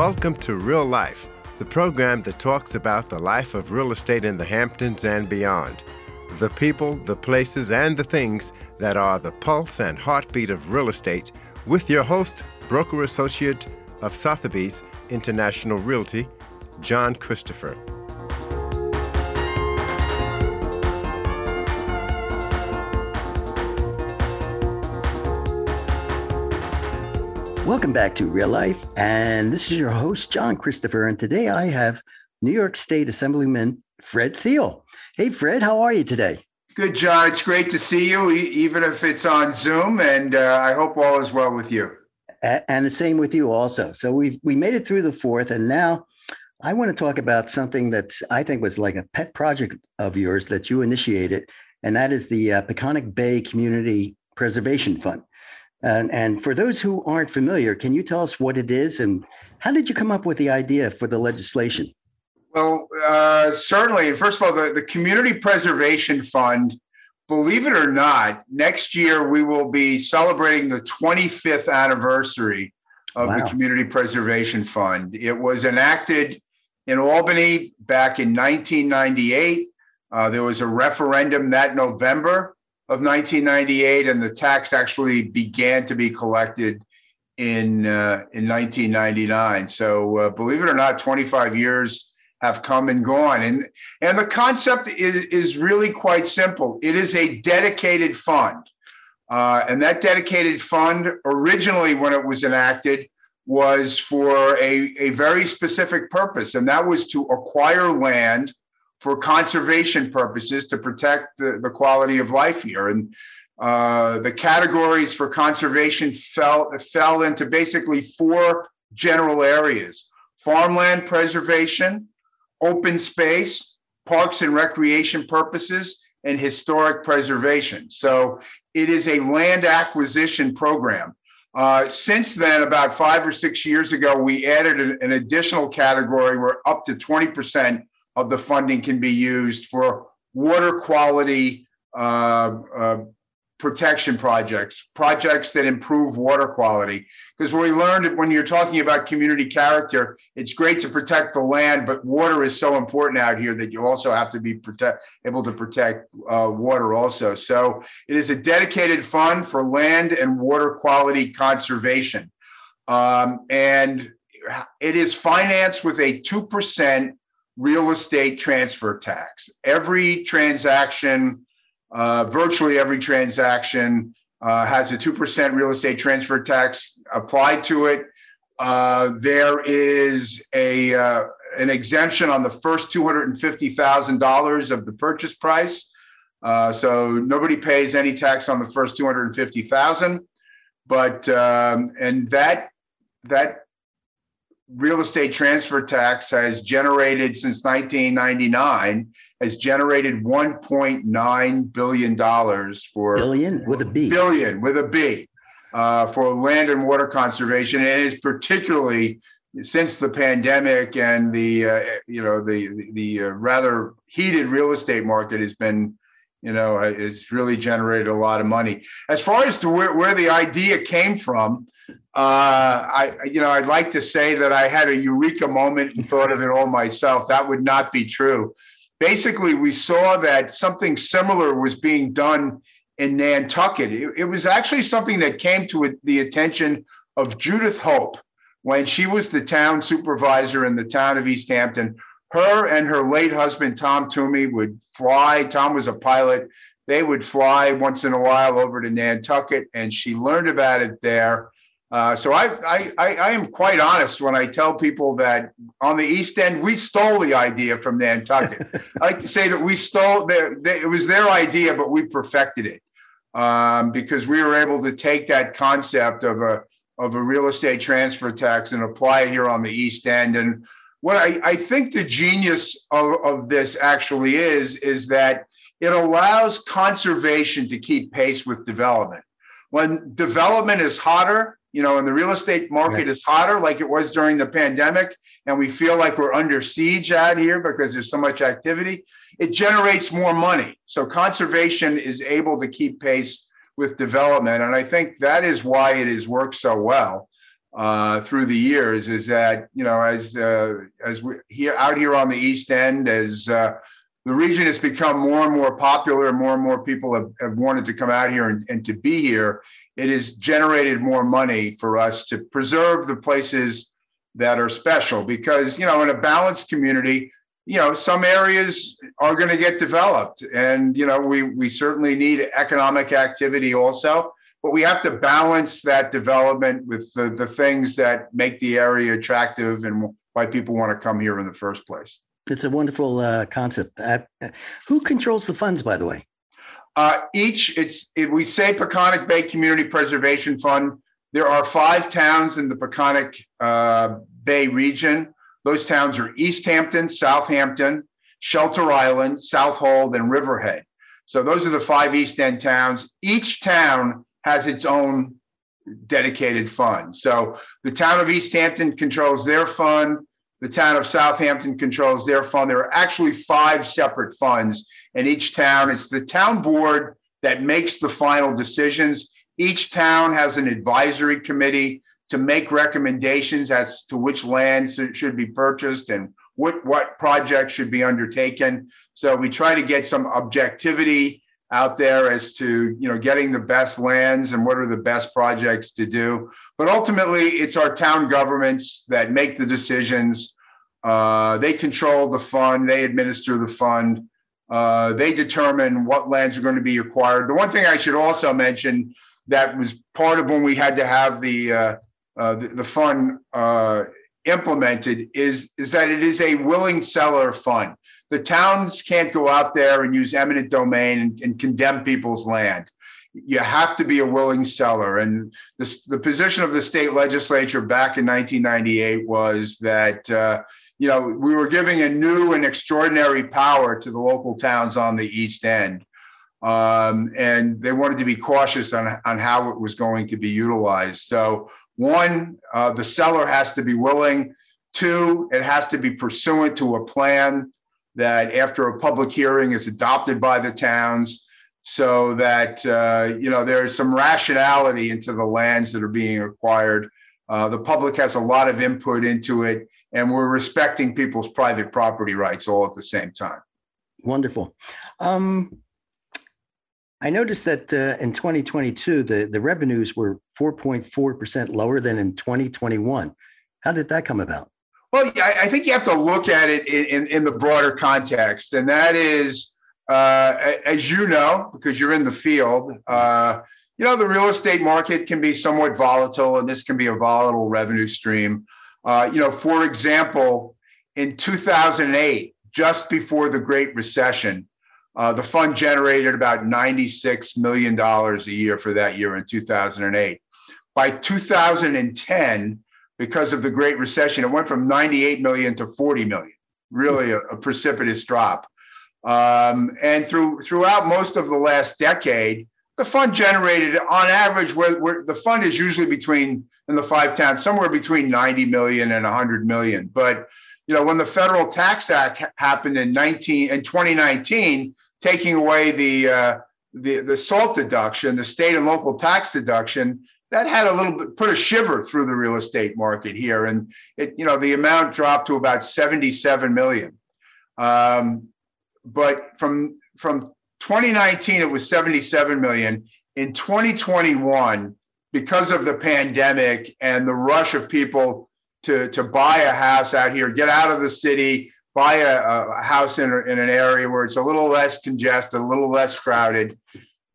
Welcome to Real Life, the program that talks about the life of real estate in the Hamptons and beyond. The people, the places, and the things that are the pulse and heartbeat of real estate, with your host, broker associate of Sotheby's International Realty, John Christopher. Welcome back to Real Life. And this is your host, John Christopher. And today I have New York State Assemblyman Fred Thiele. Hey, Fred, how are you today? Good, John. It's great to see you, even if it's on Zoom. And uh, I hope all is well with you. And the same with you also. So we we made it through the fourth, and now I want to talk about something that I think was like a pet project of yours that you initiated, and that is the uh, Peconic Bay Community Preservation Fund. And, and for those who aren't familiar, can you tell us what it is and how did you come up with the idea for the legislation? Well, uh, certainly. First of all, the, the Community Preservation Fund, believe it or not, next year we will be celebrating the 25th anniversary of wow. the Community Preservation Fund. It was enacted in Albany back in 1998. Uh, there was a referendum that November of 1998, and the tax actually began to be collected in uh, in 1999. So, uh, believe it or not, 25 years have come and gone, and and the concept is is really quite simple. It is a dedicated fund, uh, and that dedicated fund originally, when it was enacted, was for a, a very specific purpose, and that was to acquire land for conservation purposes to protect the, the quality of life here. And uh, the categories for conservation fell, fell into basically four general areas farmland preservation, open space, parks and recreation purposes, and historic preservation. So it is a land acquisition program. Uh, since then, about five or six years ago, we added an, an additional category where up to 20% of the funding can be used for water quality uh, uh, protection projects, projects that improve water quality. Because we learned when you're talking about community character, it's great to protect the land, but water is so important out here that you also have to be protect, able to protect uh, water also. So it is a dedicated fund for land and water quality conservation. Um, and it is financed with a 2% real estate transfer tax. Every transaction, uh, virtually every transaction, uh, has a 2% real estate transfer tax applied to it. Uh, there is a uh, an exemption on the first $250,000 of the purchase price. Uh, so nobody pays any tax on the first 250,000. But um, and that that real estate transfer tax has generated since 1999 has generated 1.9 billion dollars for billion? With a B. Billion with a B uh, for land and water conservation, and is particularly since the pandemic and the uh, you know the the, the uh, rather heated real estate market has been you know, has really generated a lot of money. As far as to where, where the idea came from, uh, I, you know, I'd like to say that I had a eureka moment and thought of it all myself. That would not be true. Basically, we saw that something similar was being done in Nantucket. It, it was actually something that came to the attention of Judith Hope when she was the town supervisor in the town of East Hampton her and her late husband Tom Twomey would fly. Tom was a pilot. They would fly once in a while over to Nantucket, and she learned about it there. Uh, so I, I, I am quite honest when I tell people that on the East End we stole the idea from Nantucket. I like to say that we stole their, they, it was their idea, but we perfected it um, because we were able to take that concept of a of a real estate transfer tax and apply it here on the East End. And what I, I think the genius of, of this actually is, is that it allows conservation to keep pace with development. When development is hotter, you know, and the real estate market right. is hotter like it was during the pandemic, and we feel like we're under siege out here because there's so much activity, it generates more money. So conservation is able to keep pace with development. And I think that is why it has worked so well. Uh, through the years is that you know as uh, as we here out here on the East End as uh, the region has become more and more popular more and more people have, have wanted to come out here and, and to be here it has generated more money for us to preserve the places that are special. Because you know in a balanced community you know some areas are going to get developed. And you know we we certainly need economic activity also but we have to balance that development with the, the things that make the area attractive and why people want to come here in the first place. It's a wonderful uh, concept. Uh, who controls the funds, by the way? Uh, each, it's it, we say Peconic Bay Community Preservation Fund. There are five towns in the Peconic uh, Bay region. Those towns are East Hampton, Southampton, Shelter Island, Southold, and Riverhead. So those are the five East End towns. Each town has its own dedicated fund. So the town of East Hampton controls their fund. The town of Southampton controls their fund. There are actually five separate funds in each town. It's the town board that makes the final decisions. Each town has an advisory committee to make recommendations as to which lands should be purchased and what, what projects should be undertaken. So we try to get some objectivity out there as to you know getting the best lands and what are the best projects to do. But ultimately it's our town governments that make the decisions. Uh, they control the fund they administer the fund. Uh, they determine what lands are going to be acquired. The one thing i should also mention that was part of when we had to have the uh, uh the, the, fund uh, implemented is is that it is a willing seller fund the towns can't go out there and use eminent domain and, and condemn people's land. You have to be a willing seller. And the, the position of the state legislature back in 1998 was that, uh, you know, we were giving a new and extraordinary power to the local towns on the East End. Um, and they wanted to be cautious on, on how it was going to be utilized. So, one, uh, the seller has to be willing. Two, it has to be pursuant to a plan that after a public hearing is adopted by the towns so that uh, you know there's some rationality into the lands that are being acquired. Uh, the public has a lot of input into it and we're respecting people's private property rights all at the same time. Wonderful. Um, i noticed that uh, in 2022 the, the revenues were 4.4% lower than in 2021 how did that come about well, I think you have to look at it in, in, the broader context, and that is, uh, as you know, because you're in the field, uh, you know, the real estate market can be somewhat volatile, and this can be a volatile revenue stream. Uh, you know, for example, in 2008, just before the Great Recession, uh, the fund generated about $96 million a year for that year in 2008. By 2010, because of the Great Recession. It went from 98 million to 40 million, really a, a precipitous drop. Um, and through throughout most of the last decade, the fund generated on average where, where, the fund is usually between in the five towns somewhere between 90 million and 100 million but you know when the federal tax act happened in 19 in 2019 taking away the uh, the the SALT deduction the state and local tax deduction that had a little bit put a shiver through the real estate market here. And it you know the amount dropped to about 77 million. Um, but from from 2019 it was 77 million. In 2021 because of the pandemic and the rush of people to to buy a house out here get out of the city buy a, a house in, in an area where it's a little less congested a little less crowded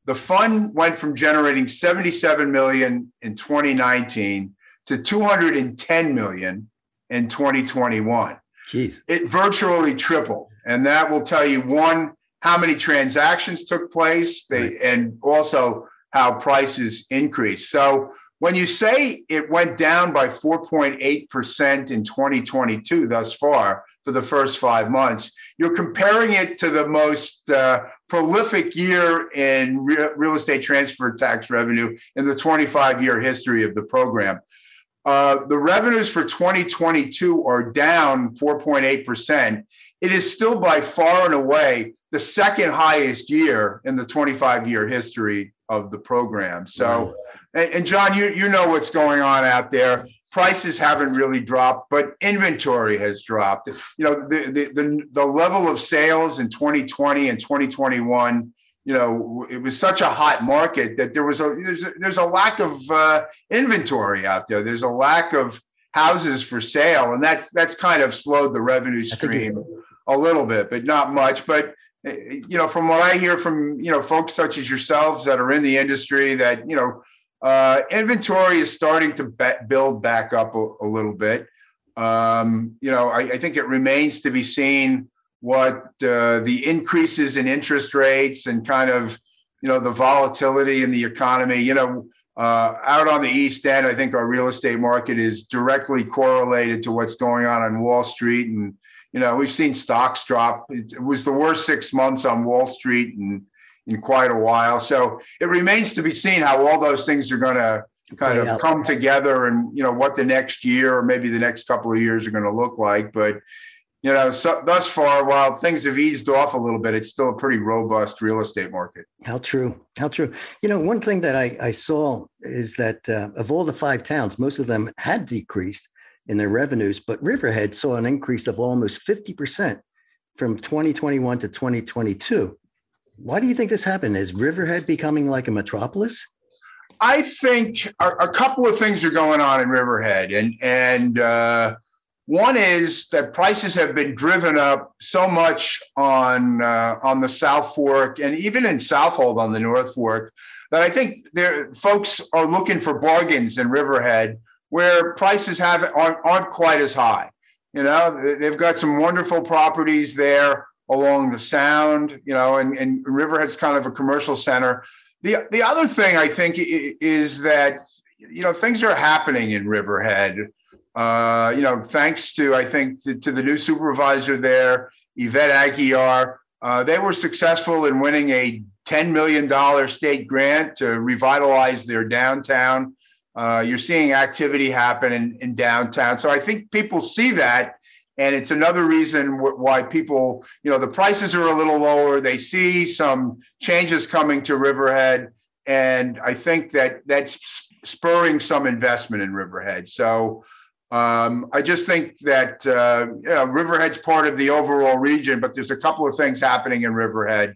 the fund went from generating 77 million in 2019 to 210 million in 2021. Jeez. It virtually tripled. And that will tell you one, how many transactions took place, they, right. and also how prices increased. So when you say it went down by 4.8% in 2022 thus far, for the first five months. You're comparing it to the most uh, prolific year in re- real estate transfer tax revenue in the 25 year history of the program. Uh, the revenues for 2022 are down 4.8%. It is still by far and away the second highest year in the 25 year history of the program. So, and, and John, you, you know what's going on out there prices haven't really dropped, but inventory has dropped. You know, the the the, the level of sales in 2020 and 2021 you know, it was such a hot market that there was a there's a, there's a lack of uh, inventory out there. There's a lack of houses for sale, and that that's kind of slowed the revenue stream a little bit, but not much. But you know, from what I hear from you know folks such as yourselves that are in the industry, that you know, uh, inventory is starting to be- build back up a, a little bit. Um, you know, I, I think it remains to be seen what uh, the increases in interest rates and kind of you know the volatility in the economy you know uh, out on the east end i think our real estate market is directly correlated to what's going on on wall street and you know we've seen stocks drop it, it was the worst six months on wall street in in quite a while so it remains to be seen how all those things are going to kind of come together and you know what the next year or maybe the next couple of years are going to look like but you know, so thus far, while things have eased off a little bit, it's still a pretty robust real estate market. How true? How true? You know, one thing that I, I saw is that uh, of all the five towns, most of them had decreased in their revenues, but Riverhead saw an increase of almost 50% from 2021 to 2022. Why do you think this happened? Is Riverhead becoming like a metropolis? I think a, a couple of things are going on in Riverhead, and and uh, one is that prices have been driven up so much on uh, on the South Fork and even in Southold on the North Fork that I think there folks are looking for bargains in Riverhead where prices have aren't, aren't quite as high. You know, they've got some wonderful properties there along the Sound. You know, and, and Riverhead's kind of a commercial center. The the other thing I think is that you know things are happening in Riverhead uh, you know, thanks to I think to, to, the new supervisor there, Yvette Aguiar, uh, they were successful in winning a $10 million state grant to revitalize their downtown. Uh, you're seeing activity happen in, in downtown. So I think people see that. And it's another reason why people, you know, the prices are a little lower. They see some changes coming to Riverhead. And I think that that's spurring some investment in Riverhead. So, um, I just think that uh, you know, Riverhead's part of the overall region, but there's a couple of things happening in Riverhead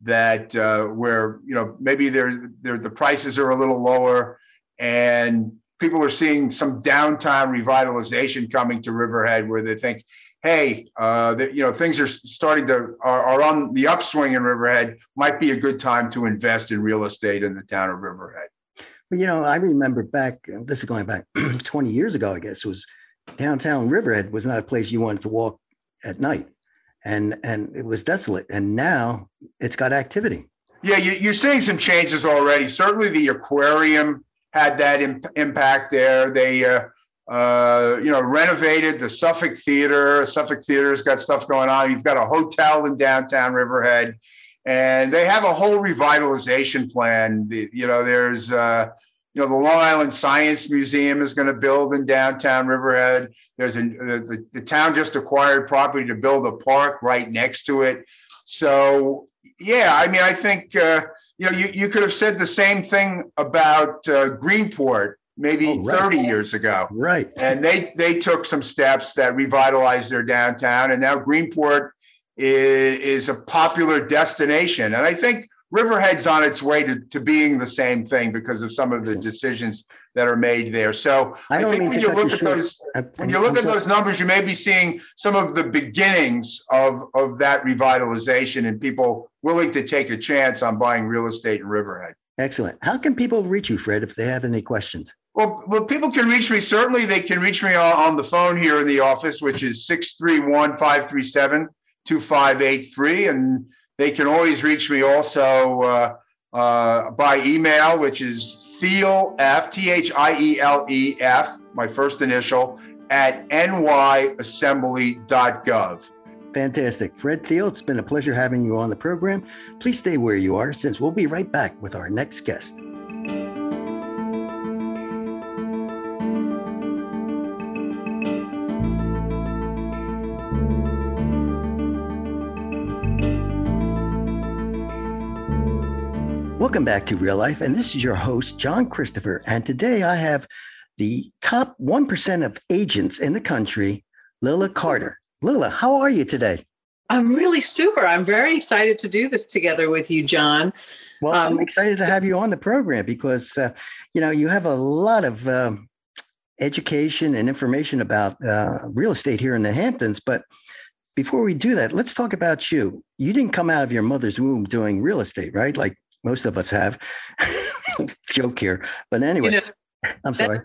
that uh, where you know maybe they're, they're, the prices are a little lower, and people are seeing some downtown revitalization coming to Riverhead, where they think, hey, uh, that you know things are starting to are, are on the upswing in Riverhead. Might be a good time to invest in real estate in the town of Riverhead. But you know, I remember back. This is going back 20 years ago. I guess was downtown Riverhead was not a place you wanted to walk at night, and and it was desolate. And now it's got activity. Yeah, you, are seeing some changes already. Certainly, the aquarium had that imp- impact there. They, uh, uh, you know, renovated the Suffolk Theater. Suffolk Theater's got stuff going on. You've got a hotel in downtown Riverhead and they have a whole revitalization plan. The, you know, there's uh, you know the Long Island Science Museum is going to build in downtown Riverhead. There's a the, the town just acquired property to build a park right next to it. So yeah, I mean, I think uh, you know you, you could have said the same thing about uh, Greenport maybe oh, right. 30 years ago. Right. And they they took some steps that revitalized their downtown, and now Greenport is, is a popular destination. And I think Riverhead's on its way to, to being the same thing because of some of the decisions that are made there. So I, I think when you look at short. those uh, when you look I'm at sorry. those numbers, you may be seeing some of the beginnings of, of that revitalization and people willing to take a chance on buying real estate in Riverhead. Excellent. How can people reach you, Fred, if they have any questions? Well, well, people can reach me. Certainly, they can reach me on, on the phone here in the office, which is 631 537 2583. And they can always reach me also uh, uh, by email, which is Thiele F, T H I E L E F, my first initial, at nyassembly.gov. Fantastic. Fred Thiele, it's been a pleasure having you on the program. Please stay where you are since we'll be right back with our next guest. Welcome back to Real Life. And this is your host, John Christopher. And today I have the top 1% of agents in the country, Lylla Carter. Lylla, how are you today? I'm really super. I'm very excited to do this together with you, John. Well, um, I'm excited to have you on the program because, uh, you know, you have a lot of um, education and information about uh, real estate here in the Hamptons. But before we do that, let's talk about you. You didn't come out of your mother's womb doing real estate, right? Like most of us have. Joke here. But anyway, you know, I'm sorry.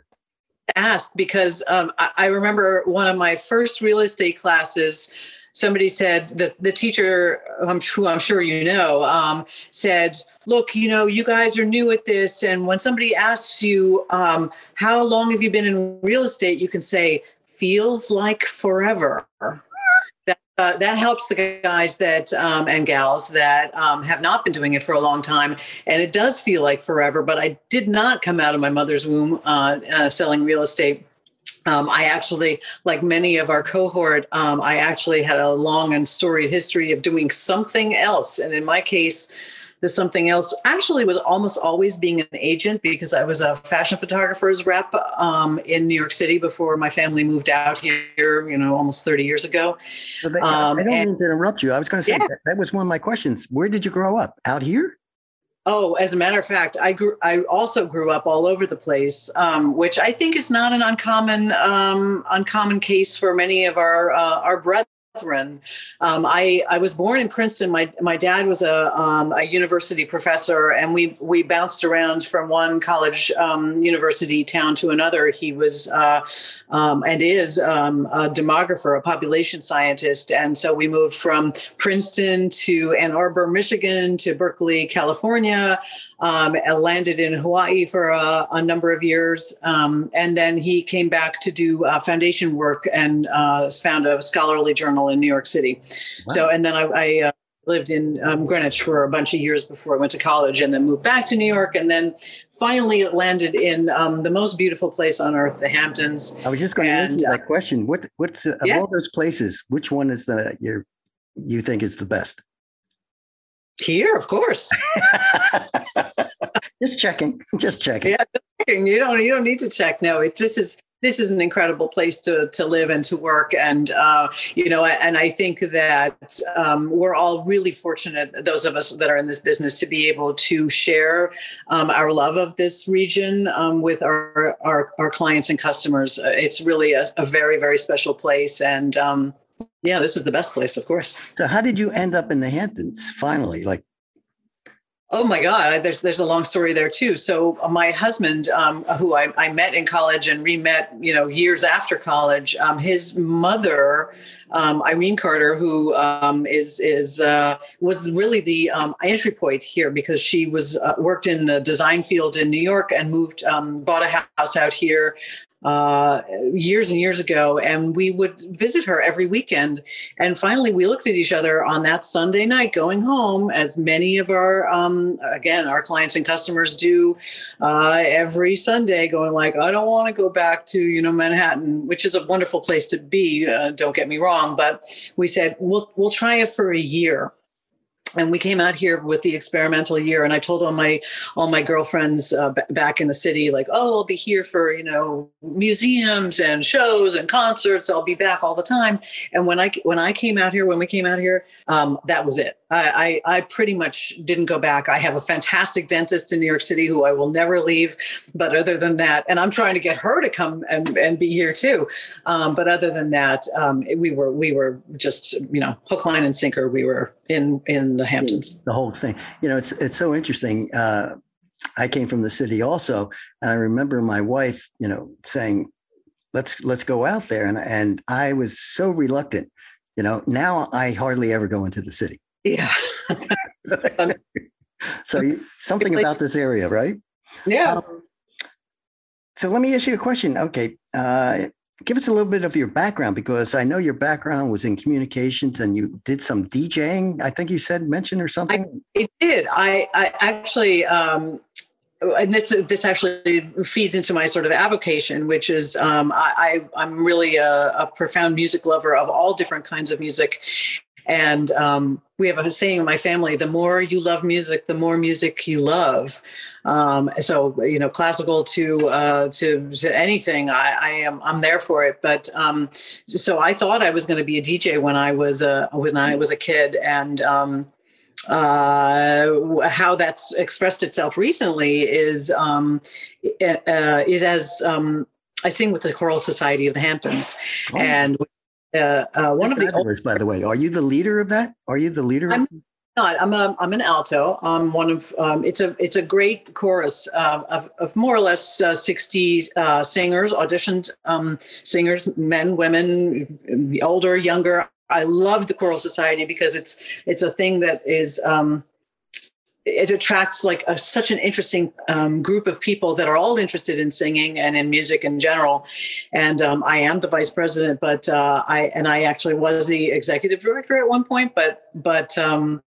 Ask because um, I, I remember one of my first real estate classes somebody said that the teacher, who I'm sure you know, um, said, "Look, you know, you guys are new at this, and when somebody asks you um, how long have you been in real estate, you can say feels like forever." That, uh, that helps the guys that um, and gals that um, have not been doing it for a long time, and it does feel like forever. But I did not come out of my mother's womb uh, uh, selling real estate um, I actually, like many of our cohort, um, I actually had a long and storied history of doing something else. And in my case, the something else actually was almost always being an agent because I was a fashion photographer's rep um, in New York City before my family moved out here, you know, almost 30 years ago. I don't um, and, mean to interrupt you. I was going to say yeah. that, that was one of my questions. Where did you grow up? Out here? Oh, as a matter of fact, I grew. I also grew up all over the place, um, which I think is not an uncommon um, uncommon case for many of our uh, our brethren um, I, I was born in Princeton. My, my dad was a, um, a university professor, and we, we bounced around from one college um, university town to another. He was uh, um, and is um, a demographer, a population scientist. And so we moved from Princeton to Ann Arbor, Michigan, to Berkeley, California um, landed in Hawaii for a, a number of years. Um, and then he came back to do uh, foundation work and uh, found a scholarly journal in New York City. Wow. So, and then I, I uh, lived in um, Greenwich for a bunch of years before I went to college and then moved back to New York. And then finally it landed in um, the most beautiful place on earth, the Hamptons. I was just going to ask you that question. What, what's uh, of yeah. all those places, which one is the, you think is the best? Here, of course. just checking. Just checking. Yeah, just checking. You don't. You don't need to check. No, it, this is this is an incredible place to to live and to work and uh, you know and i think that um, we're all really fortunate those of us that are in this business to be able to share um, our love of this region um, with our, our, our clients and customers it's really a, a very very special place and um, yeah, this is the best place, of course. So, how did you end up in the Hamptons finally? Like, Oh my God, there's there's a long story there too. So my husband, um, who I, I, met in college and re-met, you know, years after college, um, his mother, um, Irene Carter, who um, is is uh, was really the um, entry point here because she was uh, worked in the design field in New York and moved, um, bought a house out here, uh, years and years ago, and we would visit her every weekend. And finally, we looked at each other on that Sunday night going home, as many of our, um, again, our clients and customers do uh, every Sunday, going like, I don't want to go back to, you know, Manhattan, which is a wonderful place to be. Uh, don't get me wrong, but we said we'll we'll try it for a year and we came out here with the experimental year and i told all my all my girlfriends uh, b- back in the city like oh i'll be here for you know museums and shows and concerts. I'll be back all the time. And when i when i came out here when we came out here um, that was it. I, I, I pretty much didn't go back. I have a fantastic dentist in new york city who i will never leave but other than that and i'm trying to get her to come and, and be here too. Um, but other than that um, we were we were just you know hook line and sinker. We were in in the Hamptons. The whole thing. You know, it's it's so interesting. Uh, I came from the city also, and I remember my wife, you know, saying, "Let's let's go out there," and and I was so reluctant. You know, now I hardly ever go into the city. Yeah. so you, something about this area, right? Yeah. Um, so let me ask you a question. Okay, uh, give us a little bit of your background because I know your background was in communications and you did some DJing. I think you said mention or something. I, did. I, I actually, um, and this this actually feeds into my sort of avocation, which is um, I, am really a, a, profound music lover of all different kinds of music, And um, we have a saying in my family: the more you love music, the more music you love. Um, so you know, classical to uh, to, to anything, I, I, am I'm there for it. But um, so I thought I was going to be a DJ when I was a was when I was a kid, and um, uh, how that's expressed itself recently is um, uh, is as um, I sing with the Choral Society of the Hamptons, oh. and uh, uh one of the old, by the way, are you the leader of that? Are you the leader? I'm not. I'm a, I'm an alto. I'm one of. Um, it's a it's a great chorus uh, of, of more or less uh, 60 singers, auditioned um, singers, men, women, older, younger. I love the choral society because it's it's a thing that is um, it attracts like a, such an interesting um, group of people that are all interested in singing and in music in general. And um, I am the vice president, but uh, I and I actually was the executive director at one point, but but um,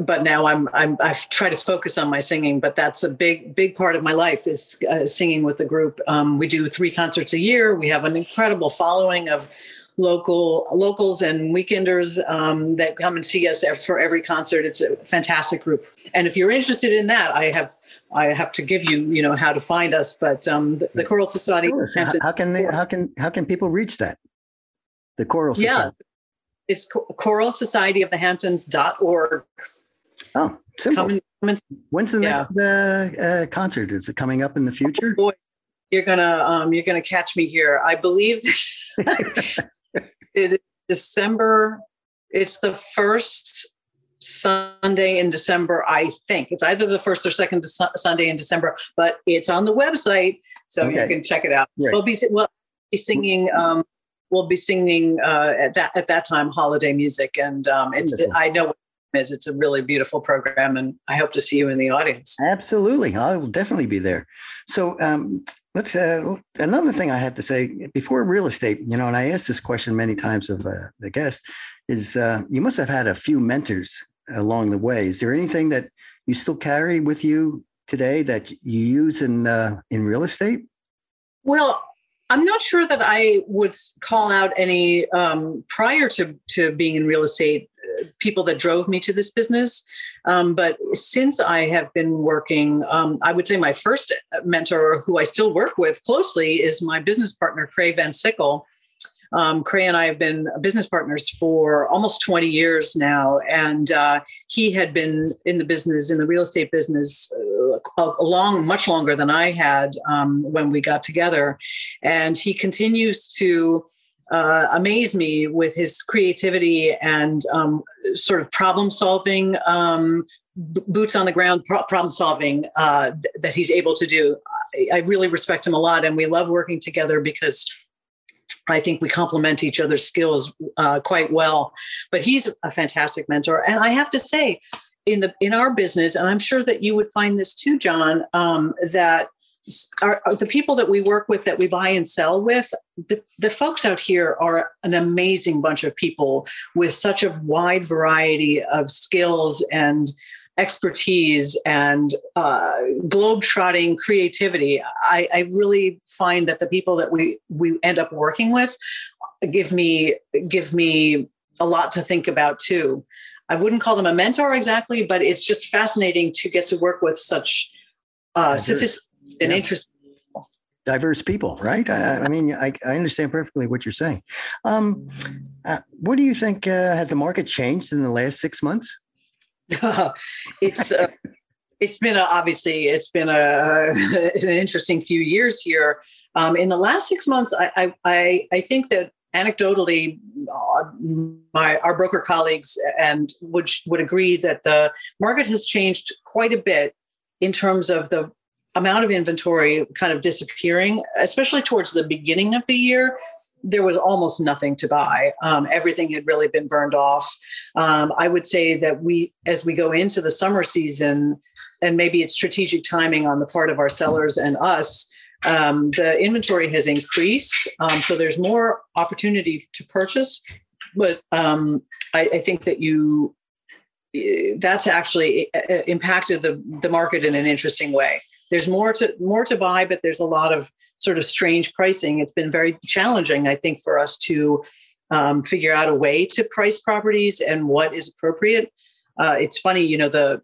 but now I'm, I'm I've tried to focus on my singing, but that's a big big part of my life is uh, singing with the group. Um, we do three concerts a year. We have an incredible following of local locals and weekenders um, that come and see us for every concert. It's a fantastic group. And if you're interested in that, I have I have to give you you know how to find us. But um, the, the Choral Society. How, how, can they, how can how can people reach that? The Choral Society. Yeah, it's Choral Society of the Hamptons.org. Oh, simple. Come and, come and, When's the yeah. next uh, uh, concert? Is it coming up in the future? Oh, boy, you're gonna um, you're gonna catch me here. I believe it is December. It's the first Sunday in December, I think. It's either the first or second Sunday in December, but it's on the website, so okay. you can check it out. Right. We'll be we'll be singing. Um, we'll be singing uh, at that at that time holiday music, and um, it's I know is it's a really beautiful program and i hope to see you in the audience absolutely i will definitely be there so um, let's uh, another thing i have to say before real estate you know and i asked this question many times of uh, the guest is uh, you must have had a few mentors along the way. Is there anything that you still carry with you today that you use in uh, in real estate? Well I'm not sure that I would call out any um, prior to to being in real estate people that drove me to this business. Um, but since I have been working, um, I would say my first mentor, who I still work with closely, is my business partner, Cray Van Sickle. Um, Cray and I have been business partners for almost 20 years now. And uh, he had been in the business, in the real estate business, uh, long, much longer than I had um, when we got together. And he continues to uh, amaze me with his creativity and um, sort of problem solving, um, b- boots on the ground pro- problem solving uh, th- that he's able to do. I-, I really respect him a lot, and we love working together because I think we complement each other's skills uh, quite well. But he's a fantastic mentor, and I have to say, in the in our business, and I'm sure that you would find this too, John, um, that are the people that we work with that we buy and sell with the, the folks out here are an amazing bunch of people with such a wide variety of skills and expertise and uh, globe-trotting creativity. I, I really find that the people that we we end up working with give me give me a lot to think about too. I wouldn't call them a mentor exactly but it's just fascinating to get to work with such uh, sophisticated and yeah. interesting diverse people, right? I, I mean, I, I, understand perfectly what you're saying. Um, uh, what do you think? Uh, has the market changed in the last six months? it's uh, it's been a, obviously it's been a, an interesting few years here. Um, in the last six months, I I, I think that anecdotally, uh, my our broker colleagues and would would agree that the market has changed quite a bit in terms of the amount of inventory kind of disappearing, especially towards the beginning of the year. There was almost nothing to buy. Um, everything had really been burned off. Um, I would say that we, as we go into the summer season, and maybe it's strategic timing on the part of our sellers and us, um, the inventory has increased. Um, so there's more opportunity to purchase. But um, I, I think that you that's actually uh, impacted the, the market in an interesting way there's more to more to buy, but there's a lot of sort of strange pricing. It's been very challenging, I think, for us to um, figure out a way to price properties and what is appropriate. Uh, it's funny, you know, the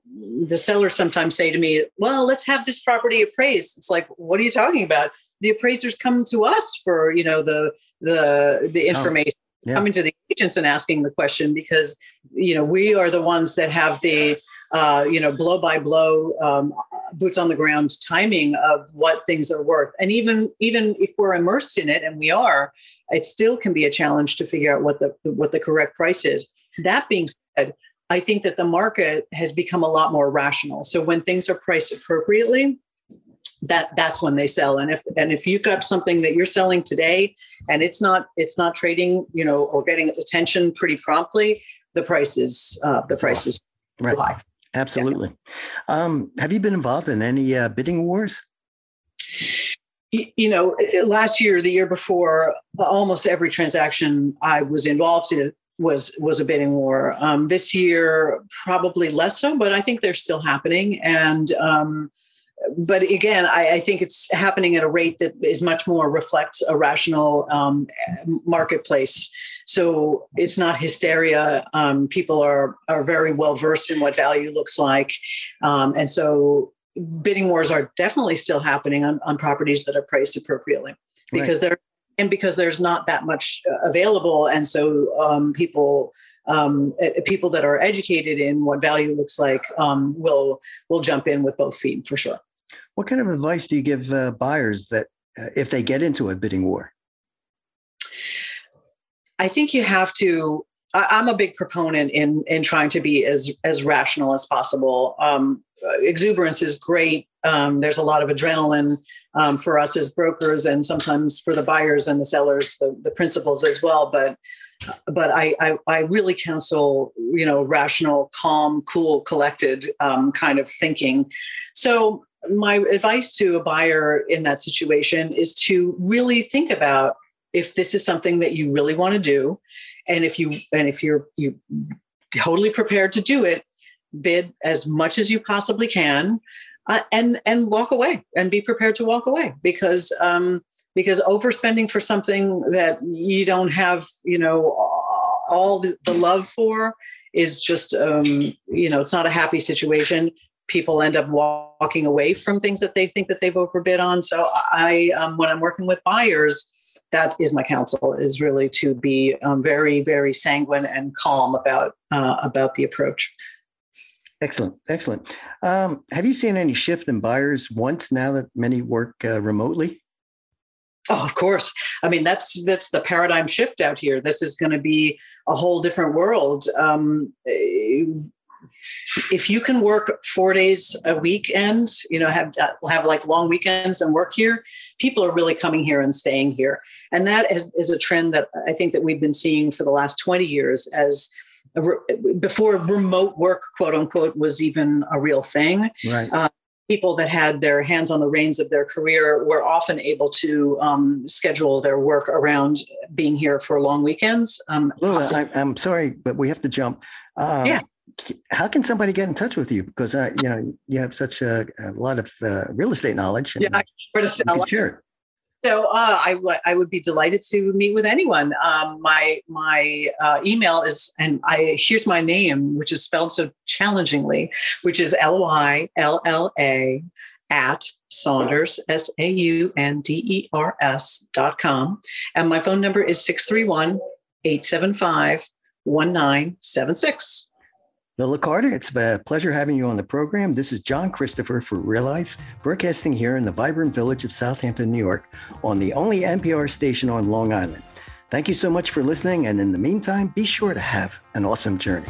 the sellers sometimes say to me, "Well, let's have this property appraised." It's like, what are you talking about? The appraisers come to us for, you know, the the the oh, information. Oh, yeah. Coming to the agents and asking the question because you know we are the ones that have the uh, you know blow by blow um, boots on the ground timing of what things are worth and even even if we're immersed in it and we are it still can be a challenge to figure out what the what the correct price is that being said I think that the market has become a lot more rational. So when things are priced appropriately, that that's when they sell. And if and if you've got something that you're selling today and it's not it's not trading, you know, or getting attention pretty promptly, the price is uh, the price is right. high. Absolutely. Yeah. Um, have you been involved in any uh, bidding wars? You know, last year, the year before, almost every transaction I was involved in was was a bidding war. Um, this year, probably less so, but I think they're still happening. And um, but again, I, I, think it's happening at a rate that is much more reflects a rational um, marketplace. So it's not hysteria. Um, people are are very well versed in what value looks like, um, and so bidding wars are definitely still happening on, on properties that are priced appropriately because right. they're and because there's not that much uh, available and so um, people um, people that are educated in what value looks like um, will will jump in with both feet for sure what kind of advice do you give uh, buyers that uh, if they get into a bidding war i think you have to I, am a big proponent in in trying to be as as rational as possible. Um, exuberance is great. Um, there's a lot of adrenaline um, for us as brokers and sometimes for the buyers and the sellers, the, the principals as well. But but I, I, I really counsel you know rational, calm, cool, collected um, kind of thinking. So my advice to a buyer in that situation is to really think about if this is something that you really want to do and if you and if you're you totally prepared to do it bid as much as you possibly can uh, and and walk away and be prepared to walk away because um, because overspending for something that you don't have you know all the, the love for is just um, you know it's not a happy situation people end up walking away from things that they think that they've overbid on so i um, when i'm working with buyers that is my counsel is really to be um, very very sanguine and calm about uh, about the approach Excellent, excellent. Um, have you seen any shift in buyers once now that many work uh, remotely? Oh, of course. I mean, that's that's the paradigm shift out here. This is going to be a whole different world. Um, if you can work four days a weekend, you know, have have like long weekends and work here, people are really coming here and staying here, and that is, is a trend that I think that we've been seeing for the last twenty years as before remote work, quote unquote, was even a real thing. Right. Uh, people that had their hands on the reins of their career were often able to um, schedule their work around being here for long weekends. Um, Lula, I, am sorry, but we have to jump. Uh, yeah. How can somebody get in touch with you? Because uh, you know you have such a, a lot of uh, real estate knowledge. yeah, I can share. So uh, I, w- I would be delighted to meet with anyone. Um, my my uh, email is, and I here's my name, which is spelled so challengingly, which is L Y L L A at Saunders S A U N D E R S dot com, and my phone number is 631 875 1976. Lylla Carter, it's a pleasure having you on the program. This is John Christopher for Real Life, broadcasting here in the vibrant village of Southampton, New York, on the only NPR station on Long Island. Thank you so much for listening, and in the meantime, be sure to have an awesome journey.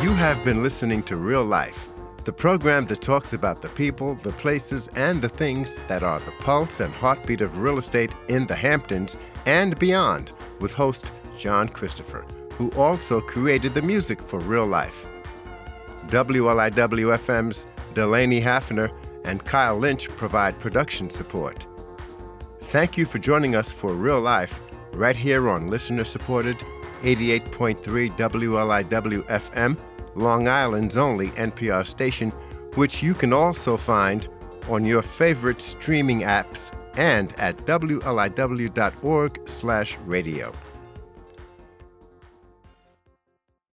You have been listening to Real Life the program that talks about the people, the places, and the things that are the pulse and heartbeat of real estate in the Hamptons and beyond, with host John Christopher, who also created the music for Real Life. WLIW-FM's Delaney Hafner and Kyle Lynch provide production support. Thank you for joining us for Real Life right here on listener supported 88.3 WLIW FM Long Island's only NPR station, which you can also find on your favorite streaming apps and at wliw.org/radio.